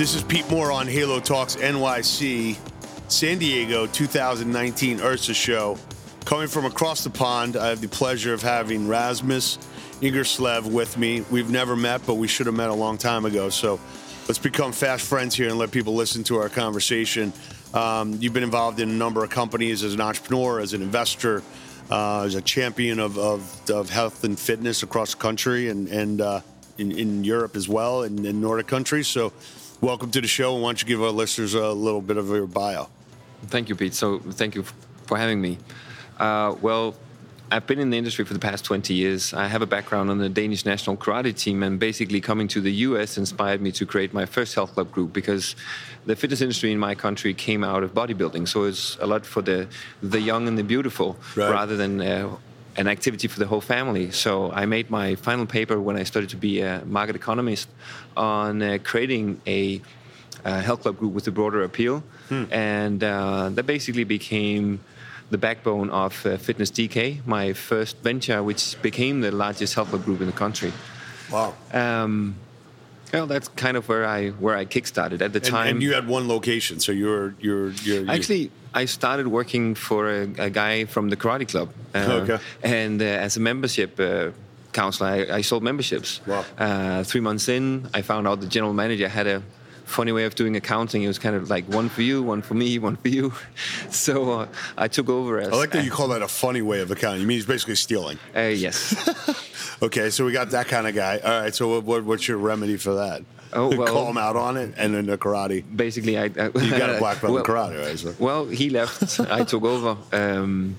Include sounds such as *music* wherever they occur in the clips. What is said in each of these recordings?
This is Pete Moore on Halo Talks NYC, San Diego 2019 IHRSA Show. Coming from across the pond, I have the pleasure of having Rasmus Ingerslev with me. We've never met, but we should have met a long time ago. So let's become fast friends here and let people listen to our conversation. Um, you've been involved in a number of companies as an entrepreneur, as an investor, uh, as a champion of, of, of, health and fitness across the country and, and uh, in, in, Europe as well, in Nordic countries. So welcome to the show. Why don't you give our listeners a little bit of your bio? Thank you, Pete. So thank you for having me. Uh, well, I've been in the industry for the past 20 years. I have a background on the Danish national karate team, and basically coming to the US inspired me to create my first health club group because the fitness industry in my country came out of bodybuilding. So it's a lot for the the young and the beautiful right. rather than uh, an activity for the whole family. So I made my final paper when I started to be a market economist on uh, creating a, a, health club group with a broader appeal, hmm. and uh, that basically became the backbone of uh, Fitness DK, my first venture, which became the largest health club group in the country. Wow. Um, well, that's kind of where I where I kickstarted at the and, time. And you had one location, so you're you're, you're, you're actually I started working for a, a, guy from the karate club. Uh, okay. And uh, as a membership uh, counselor, I, I, sold memberships. Wow. Uh, three months in, I found out the general manager had a funny way of doing accounting. It was kind of like one for you, one for me, one for you. *laughs* So uh, I took over as. I like that you call that a funny way of accounting. You mean he's basically stealing? Uh, yes. *laughs* okay, so we got that kind of guy. All right, so what, what, what's your remedy for that? Oh, *laughs* well, call him out on it, and then the karate. Basically, I, I you got a black belt well, in karate, right? So. Well, he left. I took over. Um,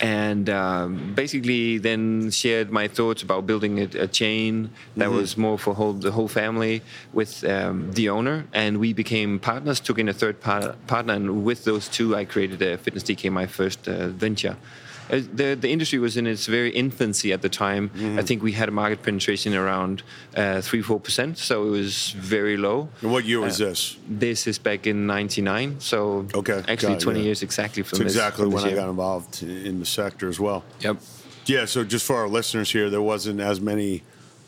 and um, basically then shared my thoughts about building a, a chain that mm-hmm. was more for whole, the whole family with um, the owner. And we became partners took in a third par- partner. And with those two i created a fitness dk my first uh, venture uh, the the industry was in its very infancy at the time. Mm-hmm. I think we had a market penetration around uh, three four percent, so it was very low. And what year was uh, this? This is back in '99, so okay, actually 20 yeah. years exactly from this. Exactly from when I got involved in the sector as well. Yep. Yeah. So just for our listeners here, there wasn't as many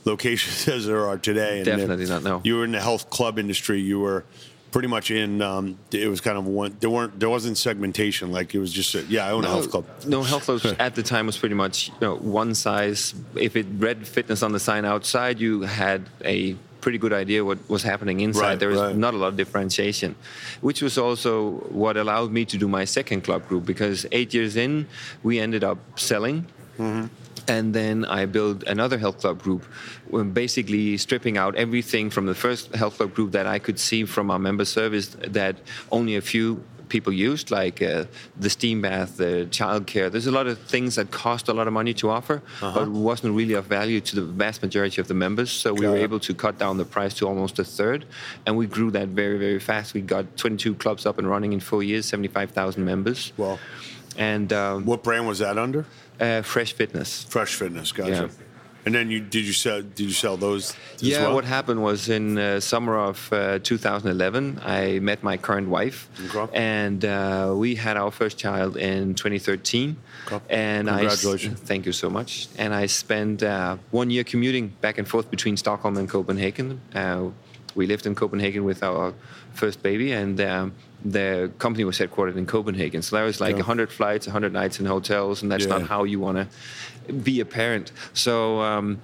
locations *laughs* as there are today. Definitely not. No. You were in the health club industry. You were pretty much in. Um, it was kind of one. There weren't. There wasn't segmentation. Like it was just. A, yeah, I own no, a health club. No, health clubs *laughs* at the time was pretty much you know one size. If it read fitness on the sign outside, you had a pretty good idea what was happening inside. Right, there was right. not a lot of differentiation, which was also what allowed me to do my second club group because eight years in, we ended up selling. Mm-hmm and then I built another health club group, basically stripping out everything from the first health club group that I could see from our member service that only a few people used, like uh, the steam bath, the childcare. There's a lot of things that cost a lot of money to offer, uh-huh. but wasn't really of value to the vast majority of the members. So we got were able to cut down the price to almost a third, and we grew that very, very fast. We got 22 clubs up and running in four years, 75,000 members. Well, and um, what brand was that under? Uh, Fresh Fitness. Fresh Fitness, gotcha. Yeah. And then you did you sell did you sell those? yeah, well? what happened was in uh, summer of uh, 2011, I met my current wife, okay. and uh, we had our first child in 2013. Okay. And congratulations! I, thank you so much. And I spent uh, one year commuting back and forth between Stockholm and Copenhagen. We lived in Copenhagen with our first baby, and um, the company was headquartered in Copenhagen. So that was like yeah. 100 flights, 100 nights in hotels, and that's yeah. not how you want to be a parent. So. Um,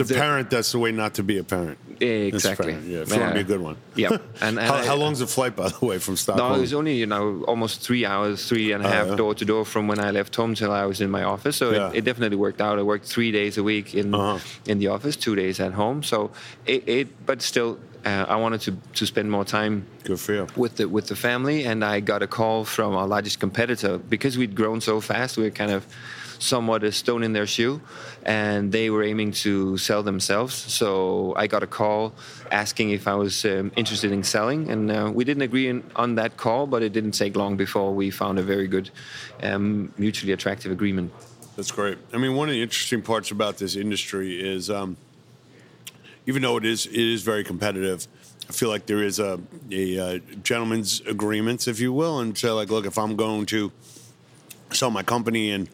it's a the, parent. That's the way not to be a parent. Exactly. Yeah, it's you want to be a good one. Yeah. *laughs* And, and how, I, how long's the flight, by the way, from Stockholm? No, it was only you know almost three hours, three and a half uh, yeah. door to door from when I left home till I was in my office. So yeah. it, it, definitely worked out. I worked three days a week in uh-huh. in the office, two days at home. So it, it but still uh, I wanted to, to spend more time Good for you. with the with the family, and I got a call from our largest competitor because we'd grown so fast. We were kind of somewhat a stone in their shoe, and they were aiming to sell themselves. So I got a call asking if I was um, interested in selling, and uh, we didn't agree in, on that call, but it didn't take long before we found a very good, um, mutually attractive agreement. That's great. I mean, one of the interesting parts about this industry is. Um, even though it is it is very competitive, I feel like there is a, a, a gentleman's agreements, if you will, and say like, look, if I'm going to sell my company and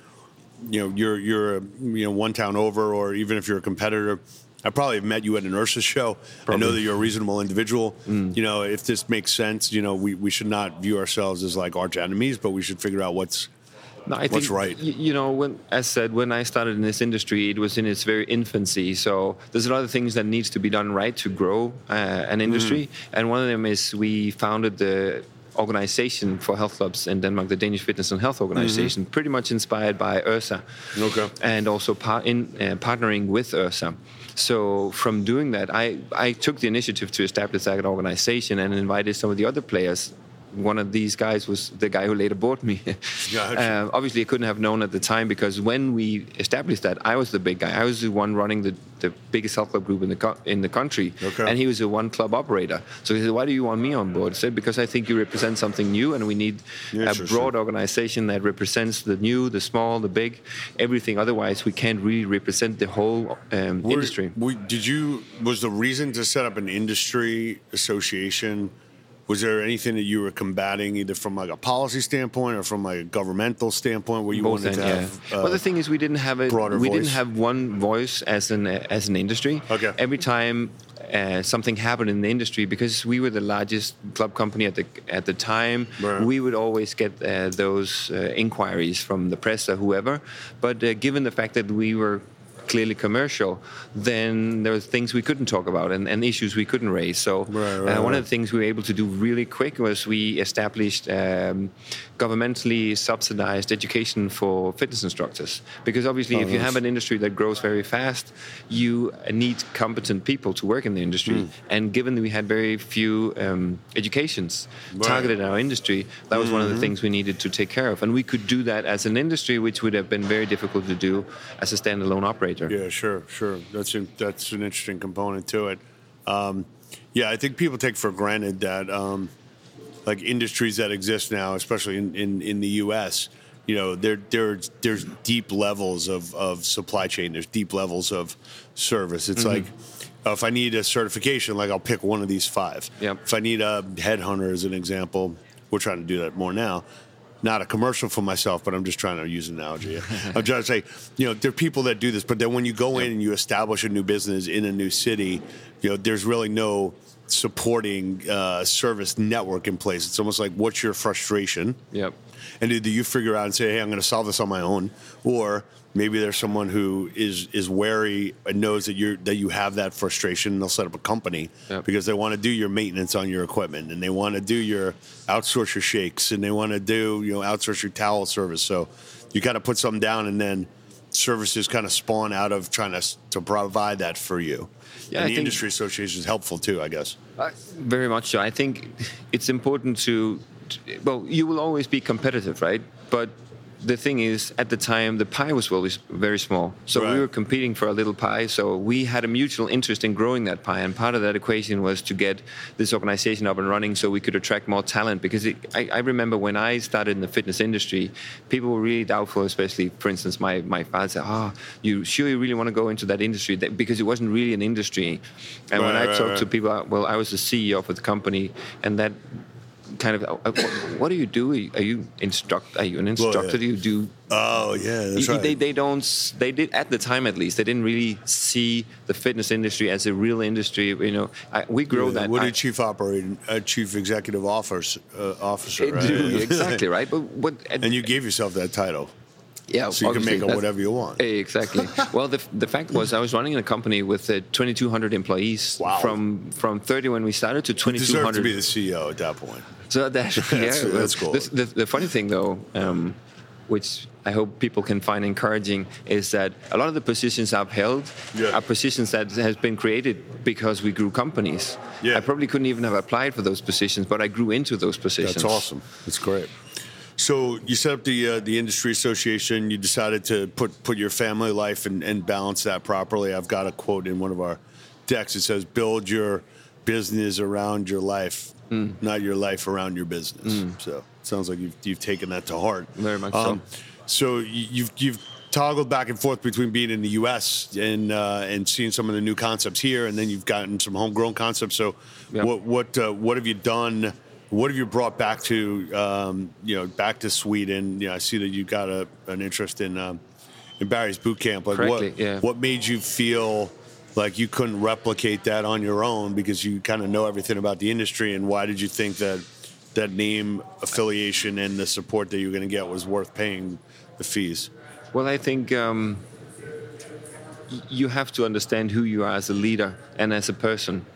you know you're you're you know one town over, or even if you're a competitor, I probably have met you at an IHRSA show. I know that you're a reasonable individual. Mm. You know, if this makes sense, you know, we, we should not view ourselves as like arch enemies, but we should figure out what's No, I What's think, right? You know, when as said, when I started in this industry, it was in its very infancy. So there's a lot of things that needs to be done right to grow uh, an industry. Mm-hmm. And one of them is we founded the organization for health clubs in Denmark, the Danish Fitness and Health Organization, pretty much inspired by IHRSA. Mm-hmm. Okay. And also par- in uh, partnering with IHRSA. So from doing that, I, I took the initiative to establish that organization and invited some of the other players. One of these guys was the guy who later bought me. *laughs* Gotcha. Uh, obviously, I couldn't have known at the time because when we established that, I was the big guy. I was the one running the, the biggest health club group in the co- in the country, Okay. and he was a one club operator. So he said, "Why do you want me on board?" I said, "Because I think you represent something new, and we need a broad organization that represents the new, the small, the big, everything. Otherwise, we can't really represent the whole um, Were- industry." were- did you was the reason to set up an industry association? Was there anything that you were combating, either from like a policy standpoint or from like a governmental standpoint, where you Both wanted end, to yeah. have? uh, well, the thing is, we didn't have a broader we voice. didn't have one voice as an uh, as an industry. Okay. Every time uh, something happened in the industry, because we were the largest club company at the at the time, Right. we would always get uh, those uh, inquiries from the press or whoever. But uh, given the fact that we were clearly commercial, then there were things we couldn't talk about and, and issues we couldn't raise. So Right, right, uh, one right. of the things we were able to do really quick was we established um, governmentally subsidized education for fitness instructors. Because obviously, if you have an industry that grows very fast, you need competent people to work in the industry. Hmm. And given that we had very few um, educations. Mm-hmm. targeted at our industry, that was one of the things we needed to take care of. And we could do that as an industry, which would have been very difficult to do as a standalone operator. Yeah, sure, sure. That's in, that's an interesting component to it. Um, yeah, I think people take for granted that um, like industries that exist now, especially in, in, in the U.S., you know, there there's there's deep levels of, of supply chain. There's deep levels of service. It's like uh, if I need a certification, like I'll pick one of these five. Yep. If I need a headhunter as an example, we're trying to do that more now. Not a commercial for myself, but I'm just trying to use an analogy. I'm trying to say, you know, there are people that do this, but then when you go in and you establish a new business in a new city, you know, there's really no supporting uh, service network in place. It's almost like, what's your frustration? Yep. And do you figure out and say, "Hey, I'm going to solve this on my own," or maybe there's someone who is is wary and knows that you that you have that frustration, and they'll set up a company Yep. because they want to do your maintenance on your equipment, and they want to do your outsource your shakes, and they want to do you know outsource your towel service. So you got to put something down, and then services kind of spawn out of trying to to provide that for you. Yeah, and I the industry association is helpful too, I guess. Uh, very much so. I think it's important to, well, you will always be competitive, right? But the thing is, at the time, the pie was always very small. So Right. we were competing for a little pie. So we had a mutual interest in growing that pie. And part of that equation was to get this organization up and running so we could attract more talent. Because it, I, I remember when I started in the fitness industry, people were really doubtful, especially, for instance, my, my father said, Oh, you sure you really want to go into that industry? That, because it wasn't really an industry. And when I right, talked right. to people, well, I was the CEO of the company, and that kind of, uh, uh, what do you do? Are you instruct? Are you an instructor? Do you do? Oh yeah, that's right. They, they don't. They did at the time, at least. They didn't really see the fitness industry as a real industry. You know, I, we grow Yeah, that. What I- did chief operating, uh, chief executive officer, uh, officer, right? exactly *laughs* right. But what? And you gave yourself that title, yeah, so you can make it whatever you want. Exactly. *laughs* well, the, the fact was, I was running a company with uh, 2,200 employees Wow. from from 30 when we started to You deserve to be the CEO at that point. So that, *laughs* yeah, that's cool. The, the, the funny thing, though, um, which I hope people can find encouraging, is that a lot of the positions I've held Yeah. are positions that has been created because we grew companies. Yeah. I probably couldn't even have applied for those positions, but I grew into those positions. That's awesome. That's great. So you set up the uh, the industry association. You decided to put put your family life and, and balance that properly. I've got a quote in one of our decks. It says, "Build your business around your life, Mm. not your life around your business." So it sounds like you've you've taken that to heart. Um, Very much so. So you- you've you've toggled back and forth between being in the U.S. and uh, and seeing some of the new concepts here, and then you've gotten some homegrown concepts. So what what uh, what have you done? What have you brought back to um, you know back to Sweden? You know, I see that you got a, an interest in um, in Barry's boot camp. Like what yeah. what made you feel like you couldn't replicate that on your own because you kind of know everything about the industry. And why did you think that that name affiliation and the support that you were going to get was worth paying the fees? Well, I think um, you have to understand who you are as a leader and as a person.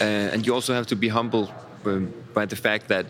Uh, and you also have to be humble um, by the fact that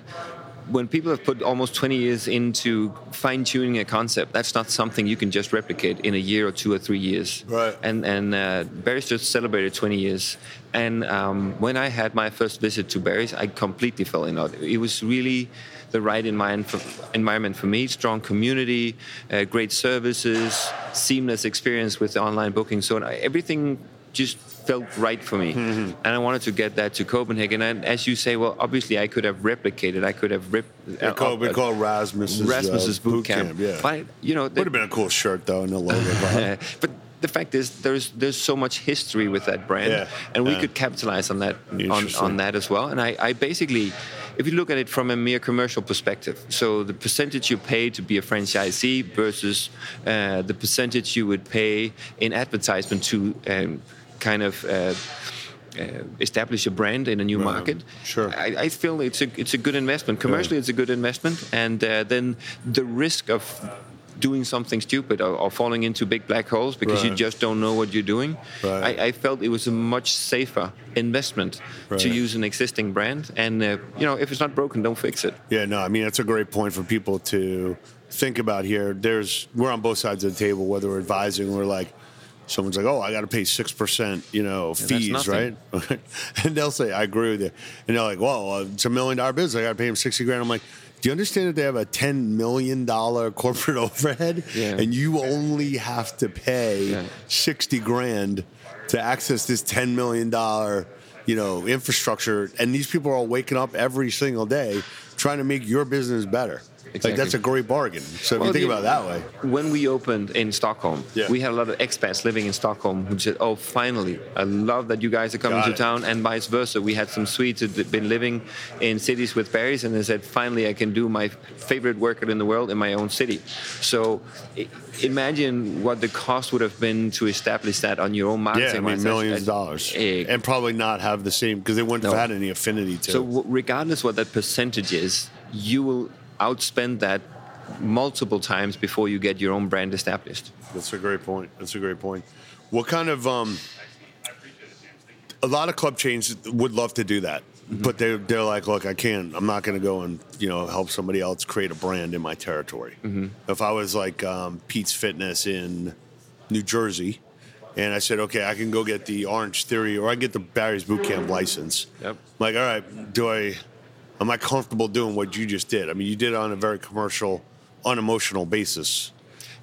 when people have put almost 20 years into fine tuning a concept, that's not something you can just replicate in a year or two or three years. Right. And and uh, Barry's just celebrated 20 years. And um, when I had my first visit to Barry's, I completely fell in love. It was really the right environment for, environment for me. Strong community, uh, great services, seamless experience with online booking. So everything just felt right for me, Mm-hmm. and I wanted to get that to Copenhagen. And as you say, well, obviously I could have replicated. I could have ripped. They call, we call it Rasmus's, Rasmus's uh, boot camp. Yeah, But you know, would have been a cool shirt though, and the logo. *laughs* uh, but the fact is, there's there's so much history with that brand, Yeah, and we yeah. could capitalize on that on, on that as well. And I, I basically, if you look at it from a mere commercial perspective, so the percentage you pay to be a franchisee versus uh, the percentage you would pay in advertisement to um, kind of. Uh, uh, establish a brand in a new Right. market. Sure. I, I feel it's a it's a good investment. Commercially, it's a good investment, and uh, then the risk of doing something stupid or, or falling into big black holes because you just don't know what you're doing. Right. I, I felt it was a much safer investment to use an existing brand, and uh, you know if it's not broken, don't fix it. Yeah, no, I mean that's a great point for people to think about here. There's we're on both sides of the table, whether we're advising, we're like someone's like, Oh, I gotta pay six percent, you know, fees, right? *laughs* and they'll say, I agree with you. And they're like, Well, uh, it's a million dollar business, I gotta pay them sixty grand. I'm like, do you understand that they have a ten million dollar *laughs* corporate overhead Yeah. and you only have to pay Yeah. sixty grand to access this ten million dollar, you know, infrastructure and these people are all waking up every single day trying to make your business better. Like that's a great bargain. So if Well, you think the- about it that way. When we opened in Stockholm, Yeah. we had a lot of expats living in Stockholm who said, "Oh, finally! I love that you guys are coming Got to it. town." And vice versa, we had some Swedes who'd been living in cities with Barry's, and they said, "Finally, I can do my favorite workout in the world in my own city." So, imagine what the cost would have been to establish that on your own Yeah, marketing. I mean millions of dollars, Eh, and probably not have the same because they wouldn't No. have had any affinity to. so, w- regardless what that percentage is, you will outspend that multiple times before you get your own brand established. That's a great point. That's a great point. What kind of um? A lot of club chains would love to do that, but they they're like, look, I can't. I'm not going to go and you know help somebody else create a brand in my territory. If I was like um, Pete's Fitness in New Jersey, and I said, okay, I can go get the Orange Theory or I get the Barry's Boot Camp license. Yep. Like, all right, do I? Am I comfortable doing what you just did? I mean, you did it on a very commercial, unemotional basis.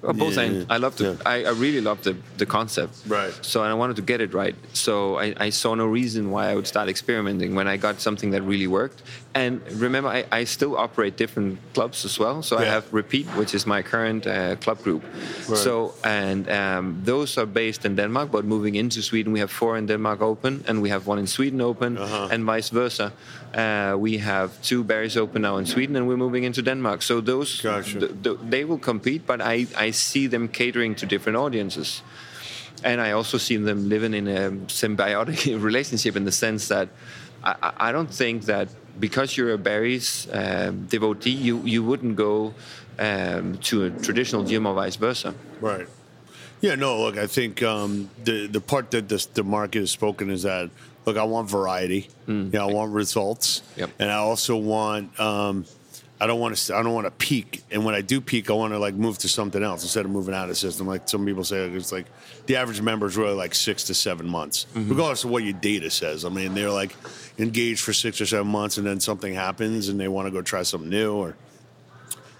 Well, both Yeah, ends. I loved it. yeah. I, I really loved the, the concept. Right. So and I wanted to get it right. So I, I saw no reason why I would start experimenting when I got something that really worked. And remember, I, I still operate different clubs as well. So I have Repeat, which is my current uh, club group. Right. So and um, those are based in Denmark, but moving into Sweden, we have four in Denmark open, and we have one in Sweden open, Uh-huh. and vice versa. Uh, we have two Barry's open now in Sweden, and we're moving into Denmark. So those Gotcha. th- th- they will compete, but I, I see them catering to different audiences. And I also see them living in a symbiotic *laughs* relationship in the sense that I, I- I don't think that because you're a Barry's um, devotee, you, you wouldn't go um, to a traditional gym or vice versa. Right. Yeah, no, look, I think um, the the part that this, the market has spoken is that look, I want variety. Yeah, I want results. Yep. And I also want um, I don't want to I don't want to peak. And when I do peak, I want to like move to something else instead of moving out of the system. Like some people say, it's like the average member is really like six to seven months, mm-hmm. regardless of what your data says. I mean, they're like engaged for six or seven months, and then something happens, and they want to go try something new or.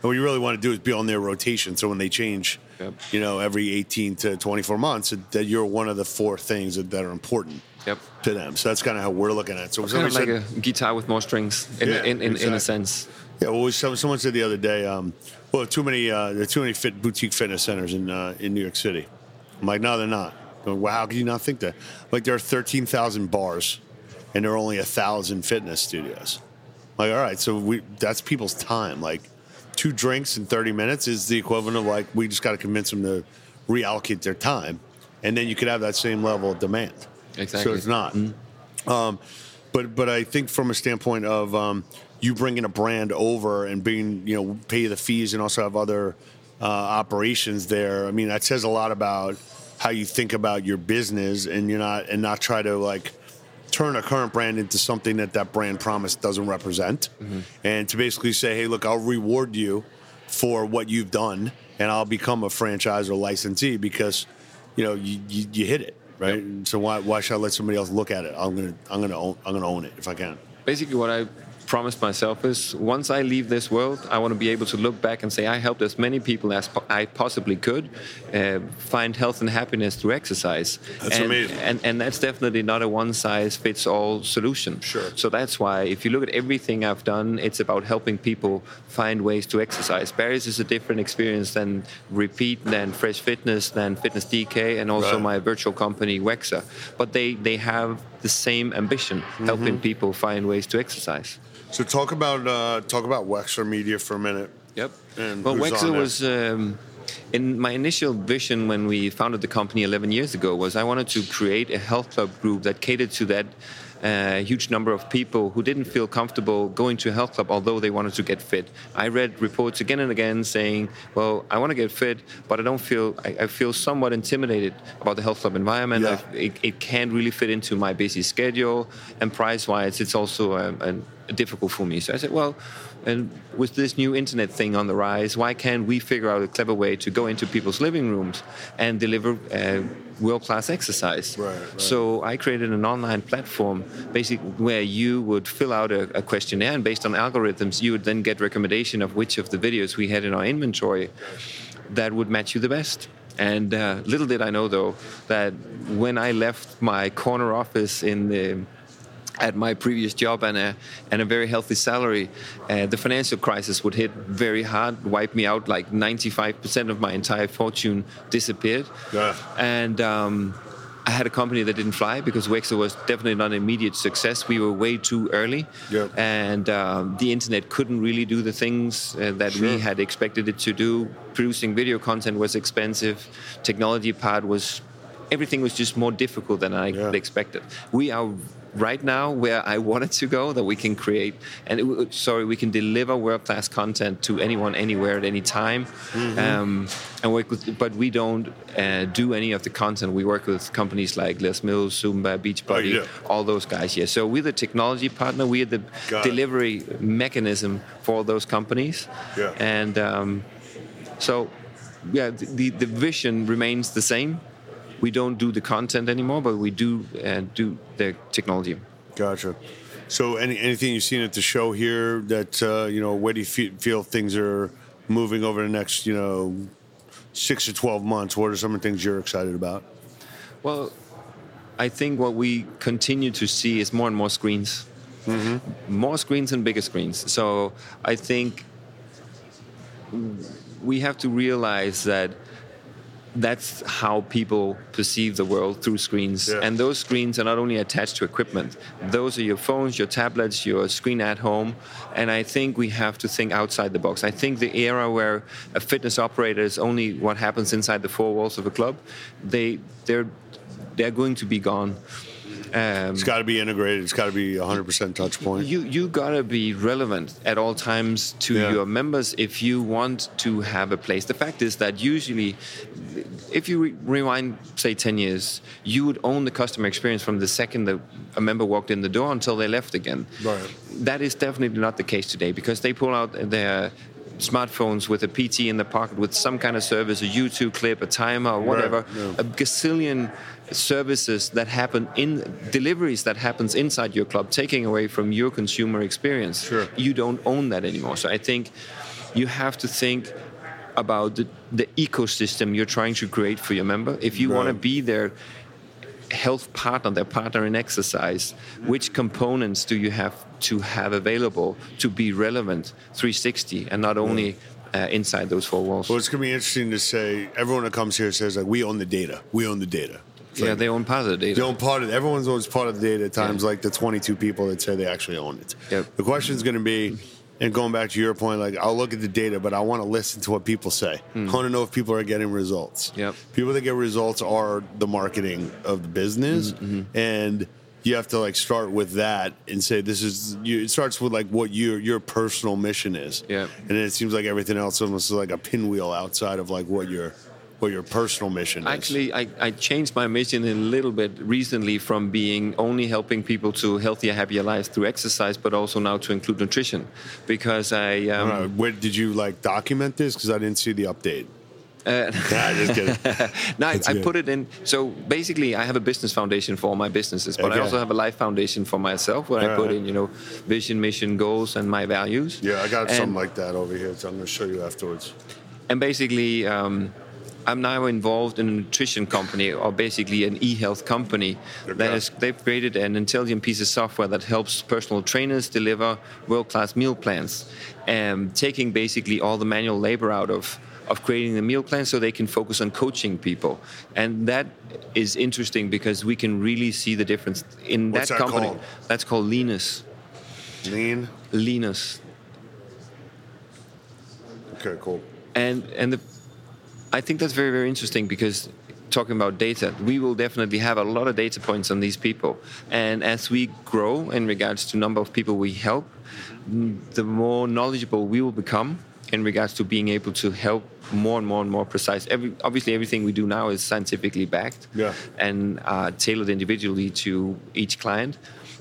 What you really want to do is be on their rotation. So when they change, Yep. you know, every 18 to 24 months, that you're one of the four things that, that are important Yep. to them. So that's kind of how we're looking at it. So Kind of like said, a guitar with more strings in, Yeah, in, in, in exactly. a sense. Yeah, well, someone said the other day, um, well, too many, uh, there are too many fit, boutique fitness centers in uh, in New York City. I'm like, no, they're not. I'm going, well, how can you not think that? Like, there are 13,000 bars, and there are only a thousand fitness studios. Like, all right, so we that's people's time. Like, two drinks in 30 minutes is the equivalent of like we just got to convince them to reallocate their time. and then you could have that same level of demand. Exactly. So it's not. Um, but but I think from a standpoint of um, you bringing a brand over and being you know pay the fees and also have other uh, operations there. I mean that says a lot about how you think about your business and you're not and not try to like turn a current brand into something that that brand promise doesn't represent. And to basically say hey look i'll reward you for what you've done and i'll become a franchise or licensee because you know you, you, you hit it right? So why, why should i let somebody else look at it? I'm gonna i'm gonna own, i'm gonna own it if i can. Basically what I promised myself is once I leave this world, I want to be able to look back and say I helped as many people as po- I possibly could uh, find health and happiness through exercise. That's and, amazing. And, and that's definitely not a one size fits all solution. Sure. So that's why if you look at everything I've done, it's about helping people find ways to exercise. Barry's is a different experience than Repeat, than Fresh Fitness, than Fitness DK, and also Right. my virtual company Wexer. But they, they have the same ambition, helping Mm-hmm. people find ways to exercise. So talk about uh, talk about wexer media for a minute Yep. And well, who's Wexer on it? was um, in my initial vision when we founded the company 11 years ago was I wanted to create a health club group that catered to that uh, huge number of people who didn't feel comfortable going to a health club although they wanted to get fit. I read reports again and again saying, "Well, I want to get fit, but I don't feel I, I feel somewhat intimidated about the health club environment. Yeah. It, it can't really fit into my busy schedule, and price-wise, it's also um, an, difficult for me." So I said, "Well." And with this new internet thing on the rise, why can't we figure out a clever way to go into people's living rooms and deliver uh, world-class exercise? Right, right. So I created an online platform, basically where you would fill out a, a questionnaire, and based on algorithms, you would then get recommendation of which of the videos we had in our inventory that would match you the best. And uh, little did I know, though, that when I left my corner office in the at my previous job and a, and a very healthy salary, uh, the financial crisis would hit very hard, wipe me out. Like 95% of my entire fortune disappeared. Yeah. And um, I had a company that didn't fly because Wexer was definitely not an immediate success. We were way too early. Yep. And um, the internet couldn't really do the things uh, that Sure. we had expected it to do. Producing video content was expensive. Technology part was everything was just more difficult than I Yeah. expected. We are right now where I wanted to go that we can create and it, sorry we can deliver world class content to anyone anywhere at any time Mm-hmm. um, and work with but we don't uh, do any of the content we work with companies like Les Mills Zumba Beachbody Oh, yeah. all those guys here so we're the technology partner we're the Got it. delivery mechanism for those companies Yeah. and um, so yeah the the vision remains the same we don't do the content anymore but we do uh, do the technology Gotcha. So, any, anything you've seen at the show here that uh, you know, where do you feel things are moving over the next, you know, six to twelve months? What are some of the things you're excited about? Well, I think what we continue to see is more and more screens. More screens and bigger screens. So I think we have to realize that that's how people perceive the world through screens. Yeah. And those screens are not only attached to equipment, those are your phones, your tablets, your screen at home. And I think we have to think outside the box. I think the era where a fitness operator is only what happens inside the four walls of a club, they, they're, they're going to be gone. Um, It's got to be integrated. It's got to be 100% touch point. you you gotta be relevant at all times to Yeah. your members if you want to have a place. The fact is that usually, if you re- rewind say ten years, you would own the customer experience from the second that a member walked in the door until they left again. Right. That is definitely not the case today because they pull out their smartphones with a PT in the pocket with some kind of service, a YouTube clip, a timer, or whatever, yeah. a gazillion services that happen in deliveries that happens inside your club, taking away from your consumer experience. Sure. You don't own that anymore. So I think you have to think about the, the ecosystem you're trying to create for your member. If you want to be their health partner, their partner in exercise, which components do you have to have available to be relevant 360 and not only uh, inside those four walls? Well, it's going to be interesting to say everyone that comes here says, like, we own the data. We own the data. It's yeah, like, they own part of the data. They own part of it. Everyone's owns part of the data at times, Yeah. like the 22 people that say they actually own it. Yep. The question is going to be And going back to your point, like I'll look at the data, but I want to listen to what people say. Hmm. I want to know if people are getting results. Yep. People that get results are the marketing of the business, mm-hmm, mm-hmm. and you have to like start with that and say this is. You, it starts with like what your your personal mission is. Yeah. And then it seems like everything else almost is like a pinwheel outside of like what your what your personal mission is. Actually, I, I changed my mission a little bit recently from being only helping people to healthier, happier lives through exercise, but also now to include nutrition, because I. Um, where did you like document this? Because I didn't see the update. Uh, *laughs* nah, just kidding. *laughs* no, I, I put it in. So basically, I have a business foundation for all my businesses, but I also have a life foundation for myself, where I put Alright. in, you know, vision, mission, goals, and my values. Yeah, I got And- something like that over here, so I'm going to show you afterwards. and basically um, i'm now involved in a nutrition company or basically an e-health company Okay. that has they've created an intelligent piece of software that helps personal trainers deliver world-class meal plans and taking basically all the manual labor out of of creating the meal plan so they can focus on coaching people and that is interesting because we can really see the difference in What's that that company called? that's called Lenus Lean. Lenus Okay, cool. and and the, I think that's very very interesting because talking about data, we will definitely have a lot of data points on these people, and as we grow in regards to number of people we help, the more knowledgeable we will become in regards to being able to help more and more and more precise. Every, obviously, everything we do now is scientifically backed Yeah. and uh, tailored individually to each client.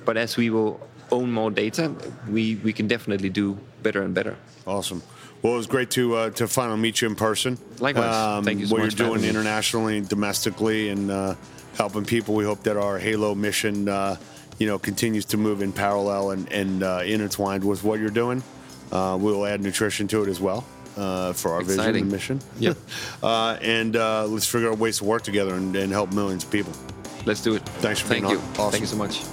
But as we will own more data, we, we can definitely do better and better. Awesome. Well, it was great to uh, to finally meet you in person. Likewise. Thank you so what you're doing internationally and domestically, and uh, helping people. We hope that our Halo mission, uh, you know, continues to move in parallel and and uh, intertwined with what you're doing. Uh, we'll add nutrition to it as well uh, for our vision and mission. Yep. *laughs* uh, and uh, let's figure out ways to work together and, and help millions of people. Let's do it. Thanks for Thank being you. on. Awesome. Thank you so much.